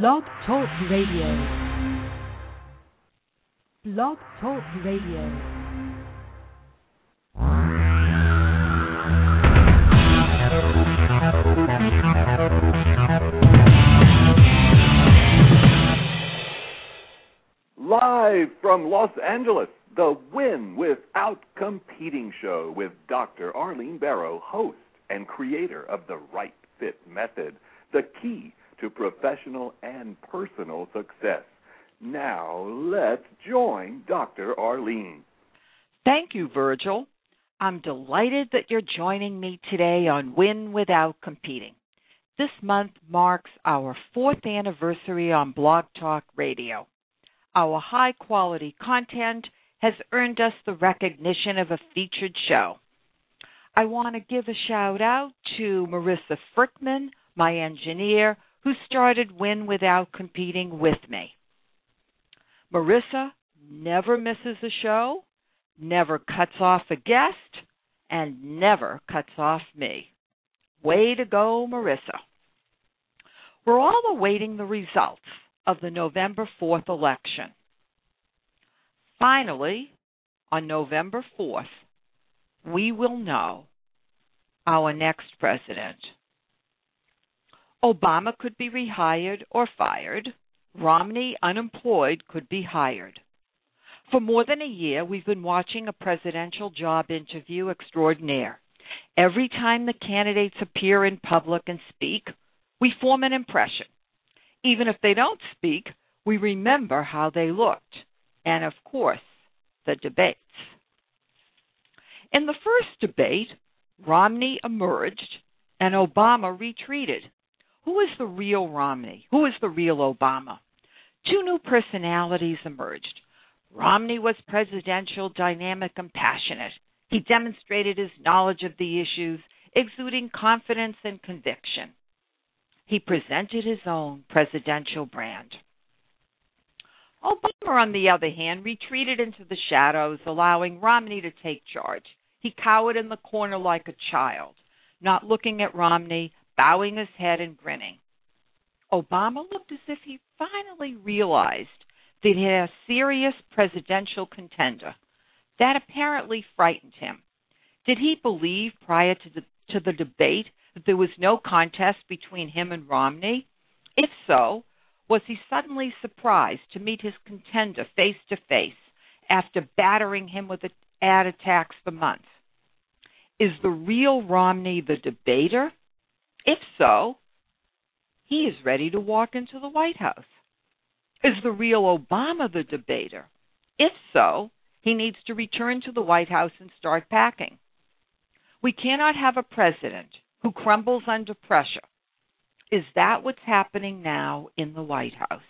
Blog Talk Radio. Blog Talk Radio. Live from Los Angeles, the Win Without Competing show with Dr. Arlene Barro, host and creator of the Right Fit Method, the key to professional and personal success. Now, let's join Dr. Arlene. Thank you, Virgil. I'm delighted that you're joining me today on Win Without Competing. This month marks our fourth anniversary on Blog Talk Radio. Our high quality content has earned us the recognition of a featured show. I want to give a shout out to Marissa Frickman, my engineer, who started Win Without Competing with me. Marissa never misses a show, never cuts off a guest, and never cuts off me. Way to go, Marissa. We're all awaiting the results of the November 4th election. Finally, on November 4th, we will know our next president. Obama could be rehired or fired. Romney, unemployed, could be hired. For more than a year, we've been watching a presidential job interview extraordinaire. Every time the candidates appear in public and speak, we form an impression. Even if they don't speak, we remember how they looked. And of course, the debates. In the first debate, Romney emerged and Obama retreated. Who is the real Romney? Who is the real Obama? Two new personalities emerged. Romney was presidential, dynamic, and passionate. He demonstrated his knowledge of the issues, exuding confidence and conviction. He presented his own presidential brand. Obama, on the other hand, retreated into the shadows, allowing Romney to take charge. He cowered in the corner like a child, not looking at Romney, bowing his head and grinning. Obama looked as if he finally realized that he had a serious presidential contender. That apparently frightened him. Did he believe prior to the to the debate that there was no contest between him and Romney? If so, was he suddenly surprised to meet his contender face to face after battering him with ad attacks for months? Is the real Romney the debater? If so, he is ready to walk into the White House. Is the real Obama the debater? If so, he needs to return to the White House and start packing. We cannot have a president who crumbles under pressure. Is that what's happening now in the White House?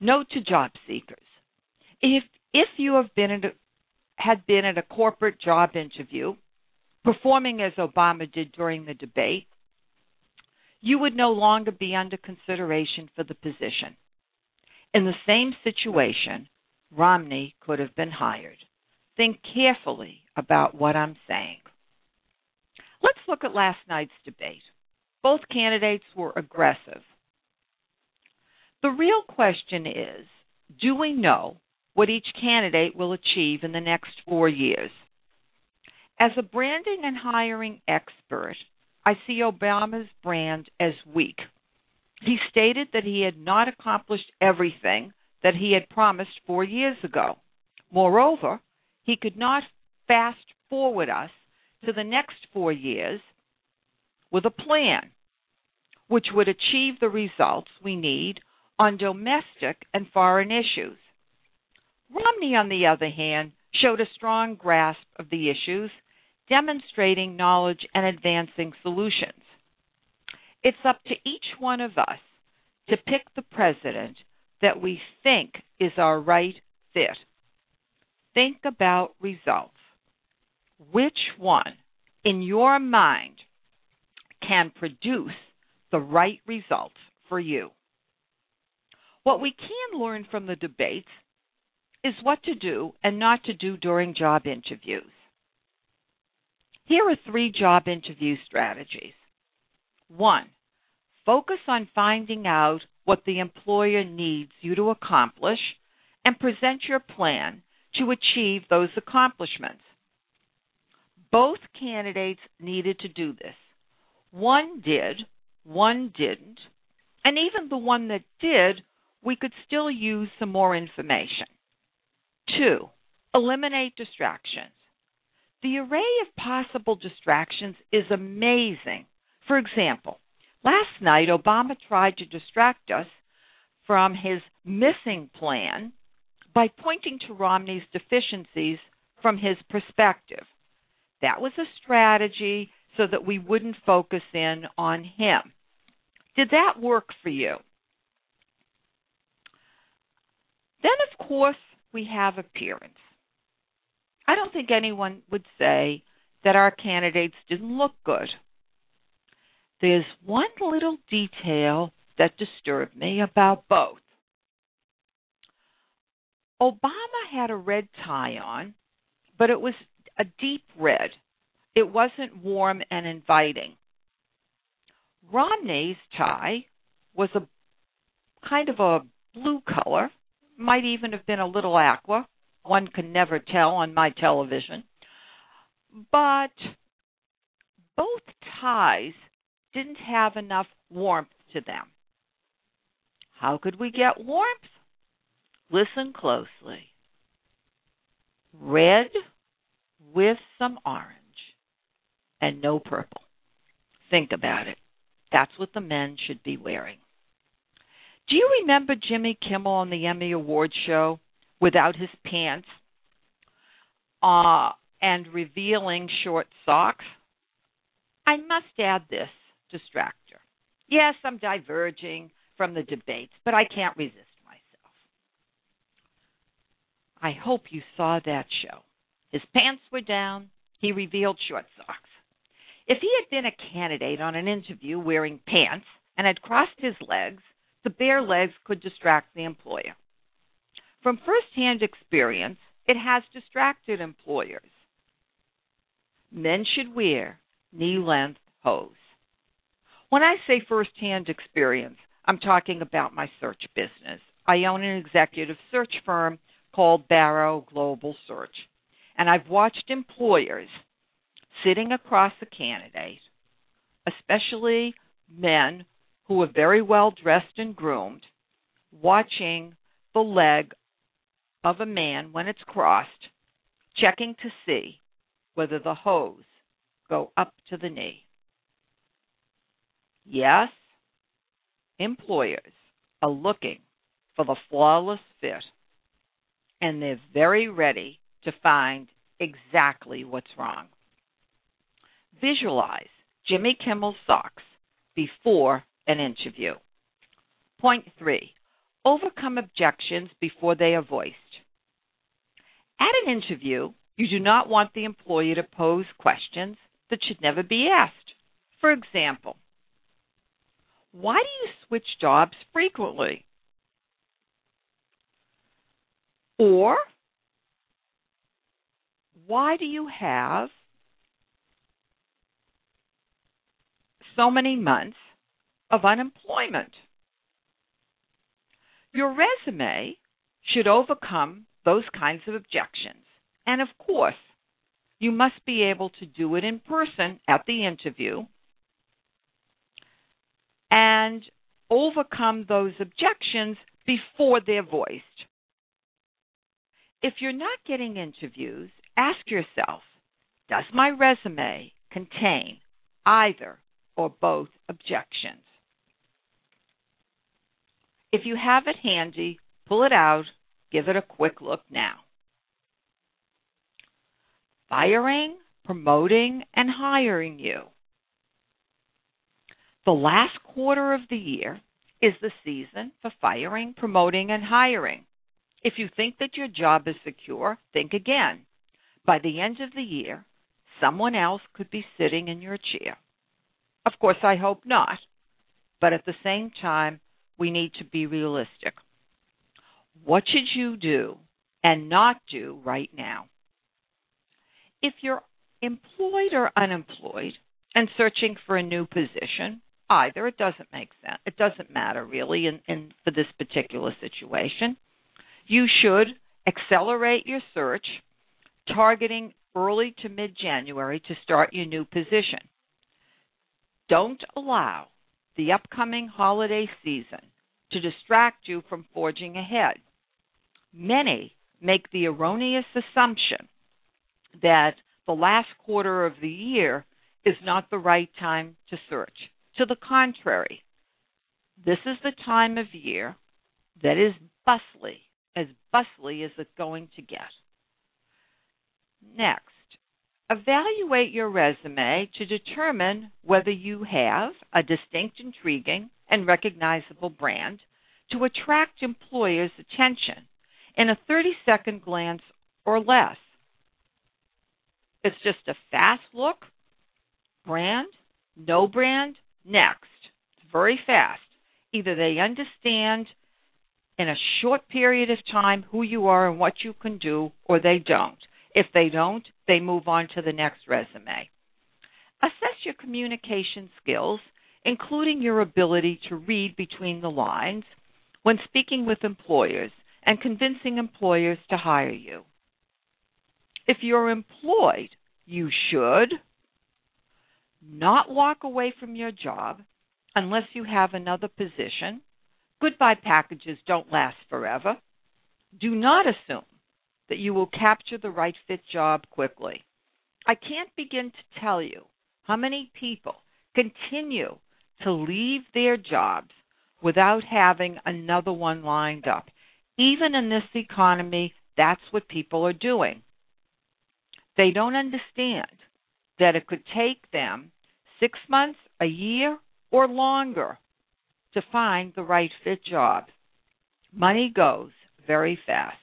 Note to job seekers. If if you have been at a, had been at a corporate job interview, performing as Obama did during the debate, you would no longer be under consideration for the position. In the same situation, Romney could have been hired. Think carefully about what I'm saying. Let's look at last night's debate. Both candidates were aggressive. The real question is do we know what each candidate will achieve in the next four years? As a branding and hiring expert, I see Obama's brand as weak. He stated that he had not accomplished everything that he had promised four years ago. Moreover, he could not fast forward us to the next four years with a plan which would achieve the results we need on domestic and foreign issues. Romney, on the other hand, showed a strong grasp of the issues, demonstrating knowledge and advancing solutions. It's up to each one of us to pick the president that we think is our right fit. Think about results. Which one, in your mind, can produce the right results for you? What we can learn from the debates is what to do and not to do during job interviews. Here are three job interview strategies. One, Focus on finding out what the employer needs you to accomplish and present your plan to achieve those accomplishments. Both candidates needed to do this. One did, one didn't, and even the one that did, we could still use some more information. Two, eliminate distractions. The array of possible distractions is amazing. For example, last night Obama tried to distract us from his missing plan by pointing to Romney's deficiencies from his perspective. That was a strategy so that we wouldn't focus in on him. Did that work for you? Then, of course, we have appearance. I don't think anyone would say that our candidates didn't look good. There's one little detail that disturbed me about both. Obama had a red tie on, but it was a deep red. It wasn't warm and inviting. Romney's tie was a kind of a blue color, might even have been a little aqua. One can never tell on my television. But both ties didn't have enough warmth to them. How could we get warmth? Listen closely. Red with some orange and no purple. Think about it. That's what the men should be wearing. Do you remember Jimmy Kimmel on the Emmy Award show without his pants uh, and revealing short socks? I must add this distractor. Yes, I'm diverging from the debates, but I can't resist myself. I hope you saw that show. His pants were down, he revealed short socks. If he had been a candidate on an interview wearing pants and had crossed his legs, the bare legs could distract the employer. From first-hand experience, it has distracted employers. Men should wear knee-length hose. When I say first-hand experience, I'm talking about my search business. I own an executive search firm called Barro Global Search, and I've watched employers – sitting across a candidate, especially men who are very well dressed and groomed, watching the leg of a man when it's crossed, checking to see whether the hose go up to the knee. Yes, employers are looking for the flawless fit, and they're very ready to find exactly what's wrong. Visualize Jimmy Kimmel's socks before an interview. Point three, overcome objections before they are voiced. At an interview, you do not want the employee to pose questions that should never be asked. For example, why do you switch jobs frequently? Or, why do you have so many months of unemployment. Your resume should overcome those kinds of objections. And of course, you must be able to do it in person at the interview and overcome those objections before they're voiced. If you're not getting interviews, ask yourself Does my resume contain either or both objections. If you have it handy, pull it out, give it a quick look now. Firing, promoting, and hiring you. The last quarter of the year is the season for firing, promoting, and hiring. If you think that your job is secure, think again. By the end of the year, someone else could be sitting in your chair. Of course, I hope not. But at the same time, we need to be realistic. What should you do and not do right now? If you're employed or unemployed and searching for a new position, Either it doesn't make sense. It doesn't matter really in, in for this particular situation. You should accelerate your search, targeting early to mid January to start your new position. Don't allow the upcoming holiday season to distract you from forging ahead. Many make the erroneous assumption that the last quarter of the year is not the right time to search. To the contrary, this is the time of year that is bustly, as bustly as it's going to get. Next, evaluate your resume to determine whether you have a distinct, intriguing, and recognizable brand to attract employers' attention in a 30 second glance or less. It's just a fast look, brand, no brand, next. It's very fast. Either they understand in a short period of time who you are and what you can do, or they don't. If they don't, they move on to the next resume. Assess your communication skills, including your ability to read between the lines when speaking with employers and convincing employers to hire you. If you're employed, you should not walk away from your job unless you have another position. Goodbye packages don't last forever. Do not assume that you will capture the right fit job quickly. I can't begin to tell you how many people continue to leave their jobs without having another one lined up. Even in this economy, that's what people are doing. They don't understand that it could take them six months, a year, or longer to find the right fit job. Money goes very fast.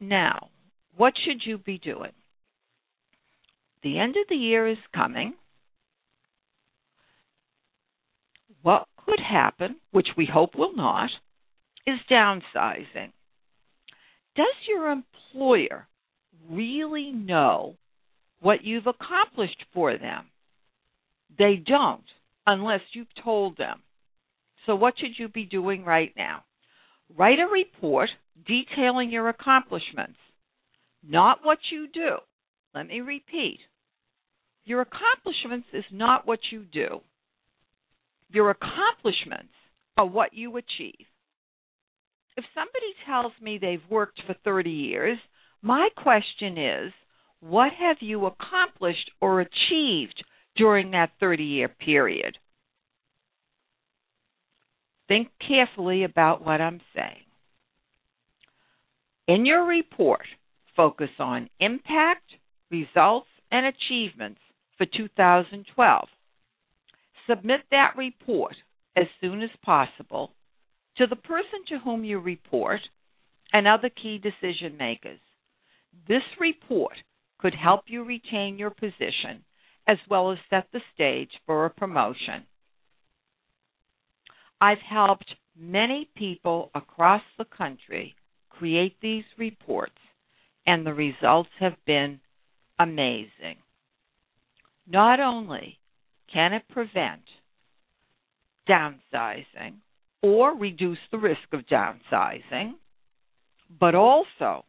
Now, what should you be doing? The end of the year is coming. What could happen, which we hope will not, is downsizing. Does your employer really know what you've accomplished for them? They don't unless you've told them. So, what should you be doing right now? Write a report detailing your accomplishments, not what you do. Let me repeat your accomplishments is not what you do, your accomplishments are what you achieve. If somebody tells me they've worked for 30 years, my question is what have you accomplished or achieved during that 30 year period? Think carefully about what I'm saying. In your report, focus on impact, results, and achievements for 2012. Submit that report as soon as possible to the person to whom you report and other key decision makers. This report could help you retain your position as well as set the stage for a promotion. I've helped many people across the country create these reports, and the results have been amazing. Not only can it prevent downsizing or reduce the risk of downsizing, but also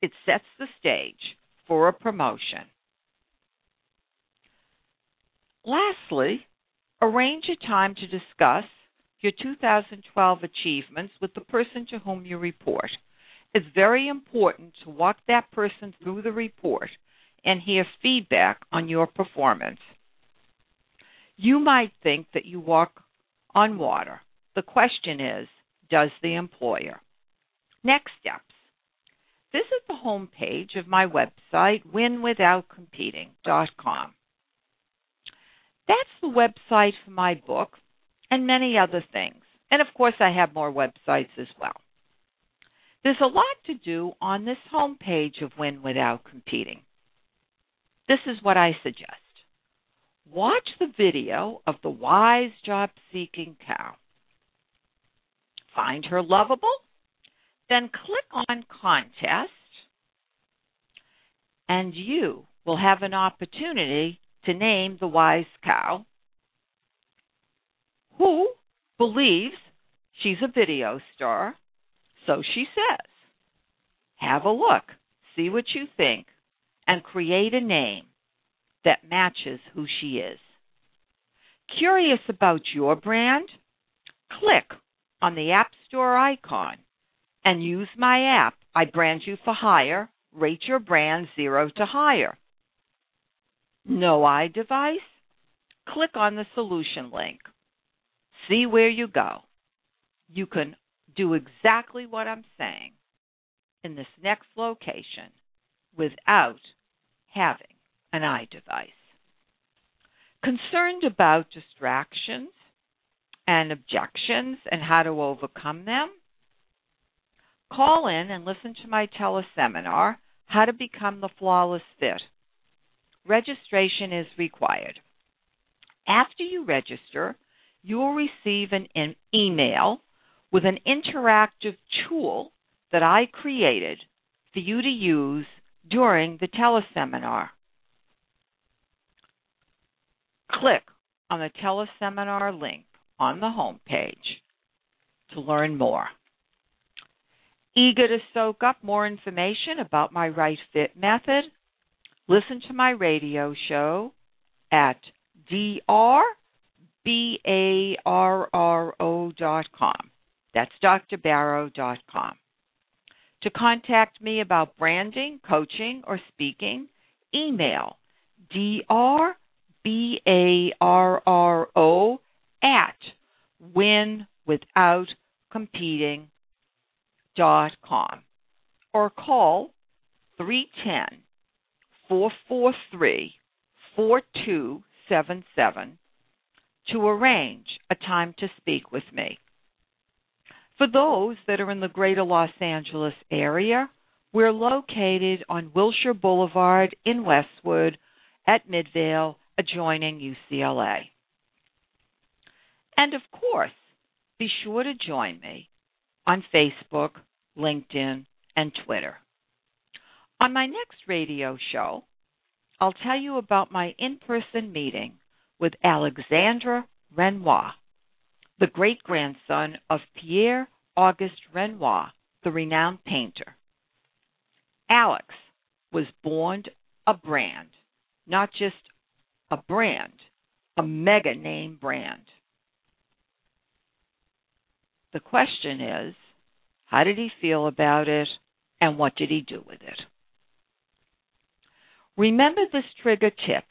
it sets the stage for a promotion. Lastly, arrange a time to discuss your 2012 achievements with the person to whom you report. It's very important to walk that person through the report and hear feedback on your performance. You might think that you walk on water. The question is, does the employer? Next steps. Visit the home page of my website, winwithoutcompeting.com. That's the website for my book and many other things. And of course, I have more websites as well. There's a lot to do on this home page of Win Without Competing. This is what I suggest. Watch the video of the wise job seeking cow. Find her lovable, then click on contest, and you will have an opportunity to name the wise cow who believes she's a video star, so she says. Have a look, see what you think, and create a name that matches who she is. Curious about your brand? Click on the App Store icon and use my app. I brand you for hire. Rate your brand zero to Hire. No iDevice? Click on the solution link. See where you go. You can do exactly what I'm saying in this next location without having an iDevice. Concerned about distractions and objections and how to overcome them? Call in and listen to my teleseminar, How to Become the Flawless Fit. Registration is required. After you register, you will receive an, an email with an interactive tool that I created for you to use during the teleseminar. Click on the teleseminar link on the home page to learn more. Eager to soak up more information about my Right Fit method? Listen to my radio show at drbarro.com. That's drbarro.com. To contact me about branding, coaching, or speaking, email drbarro at winwithoutcompeting.com or call 310 443 4277 to arrange a time to speak with me. For those that are in the greater Los Angeles area, we're located on Wilshire Boulevard in Westwood at Midvale, adjoining UCLA. And of course, be sure to join me on Facebook, LinkedIn, and Twitter. On my next radio show, I'll tell you about my in person meeting with Alexandre Renoir, the great grandson of Pierre Auguste Renoir, the renowned painter. Alex was born a brand, not just a brand, a mega name brand. The question is, how did he feel about it and what did he do with it? Remember this trigger tip.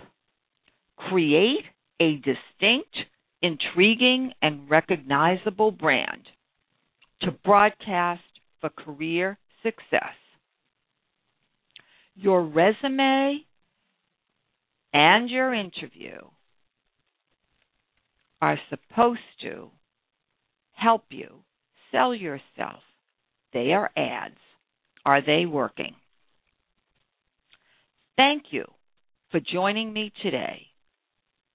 Create a distinct, intriguing, and recognizable brand to broadcast for career success. Your resume and your interview are supposed to help you sell yourself. They are ads. Are they working? Thank you for joining me today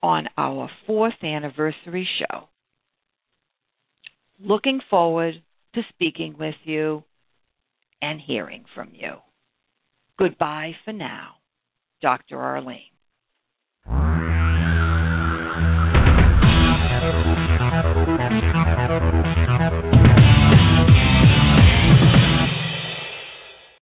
on our fourth anniversary show. Looking forward to speaking with you and hearing from you. Goodbye for now, Dr. Arlene.